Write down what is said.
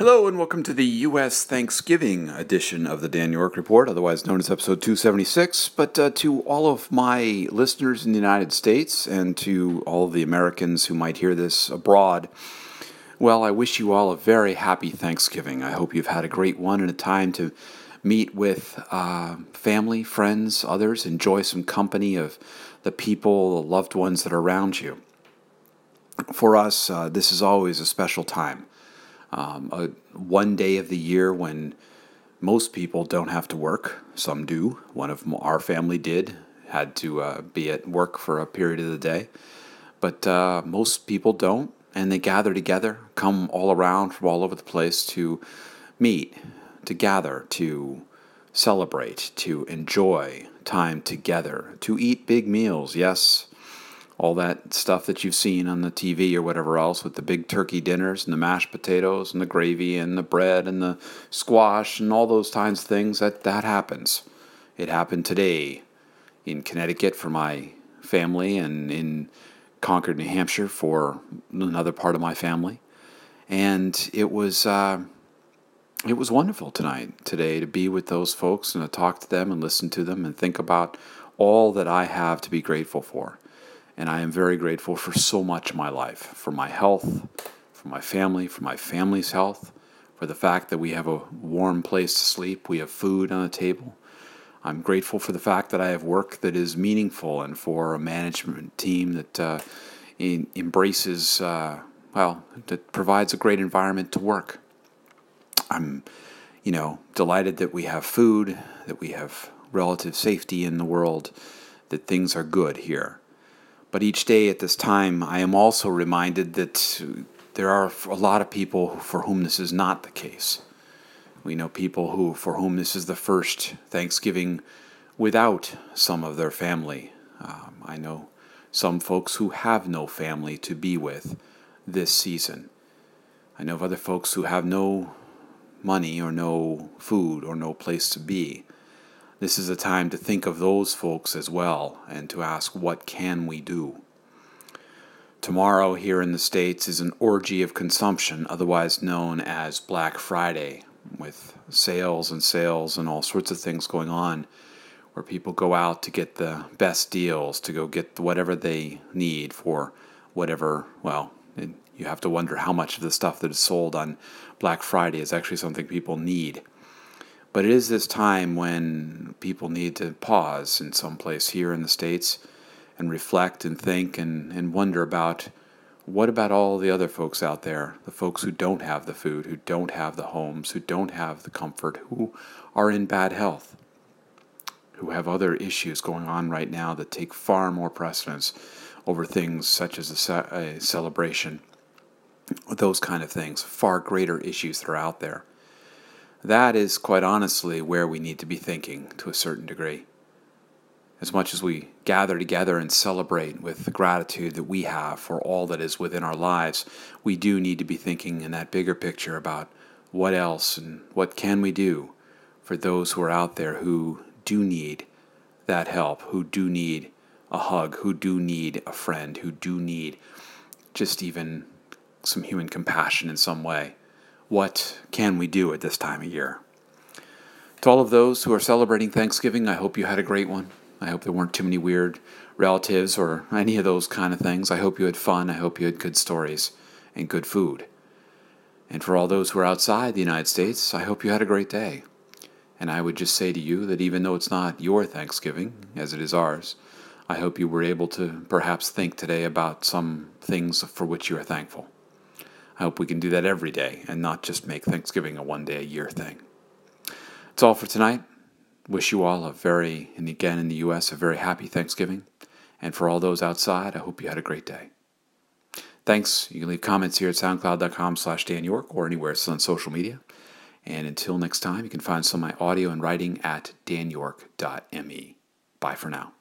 Hello and welcome to the U.S. Thanksgiving edition of the Dan York Report, otherwise known as episode 276. But uh, to all of my listeners in the United States and to all of the Americans who might hear this abroad, well, I wish you all a very happy Thanksgiving. I hope you've had a great one and a time to meet with uh, family, friends, others, enjoy some company of the people, the loved ones that are around you. For us, uh, this is always a special time um, a, one day of the year when most people don't have to work. Some do. One of our family did, had to uh, be at work for a period of the day. But uh, most people don't, and they gather together, come all around from all over the place to meet, to gather, to celebrate, to enjoy time together, to eat big meals. Yes, all that stuff that you've seen on the TV or whatever else with the big turkey dinners and the mashed potatoes and the gravy and the bread and the squash and all those kinds of things that that happens. It happened today in Connecticut for my family and in Concord, New Hampshire for another part of my family, and it was. Uh, it was wonderful tonight, today, to be with those folks and to talk to them and listen to them and think about all that I have to be grateful for. And I am very grateful for so much in my life for my health, for my family, for my family's health, for the fact that we have a warm place to sleep, we have food on the table. I'm grateful for the fact that I have work that is meaningful and for a management team that uh, in, embraces, uh, well, that provides a great environment to work. I'm, you know, delighted that we have food, that we have relative safety in the world, that things are good here. But each day at this time, I am also reminded that there are a lot of people for whom this is not the case. We know people who, for whom this is the first Thanksgiving without some of their family. Um, I know some folks who have no family to be with this season. I know of other folks who have no money or no food or no place to be. This is a time to think of those folks as well and to ask what can we do. Tomorrow here in the States is an orgy of consumption, otherwise known as Black Friday, with sales and sales and all sorts of things going on where people go out to get the best deals, to go get whatever they need for whatever, well, you have to wonder how much of the stuff that is sold on Black Friday is actually something people need. But it is this time when people need to pause in some place here in the States and reflect and think and, and wonder about what about all the other folks out there, the folks who don't have the food, who don't have the homes, who don't have the comfort, who are in bad health, who have other issues going on right now that take far more precedence over things such as a, ce- a celebration, those kind of things, far greater issues that are out there. That is quite honestly where we need to be thinking to a certain degree. As much as we gather together and celebrate with the gratitude that we have for all that is within our lives, we do need to be thinking in that bigger picture about what else and what can we do for those who are out there who do need that help, who do need a hug, who do need a friend, who do need just even some human compassion in some way what can we do at this time of year? To all of those who are celebrating Thanksgiving, I hope you had a great one. I hope there weren't too many weird relatives or any of those kind of things. I hope you had fun. I hope you had good stories and good food. And for all those who are outside the United States, I hope you had a great day. And I would just say to you that even though it's not your Thanksgiving, as it is ours, I hope you were able to perhaps think today about some things for which you are thankful. I hope we can do that every day and not just make Thanksgiving a one day a year thing. That's all for tonight. Wish you all a very, and again in the U.S., a very happy Thanksgiving. And for all those outside, I hope you had a great day. Thanks. You can leave comments here at soundcloud.com slash Dan York or anywhere else on social media. And until next time, you can find some of my audio and writing at danyork.me. Bye for now.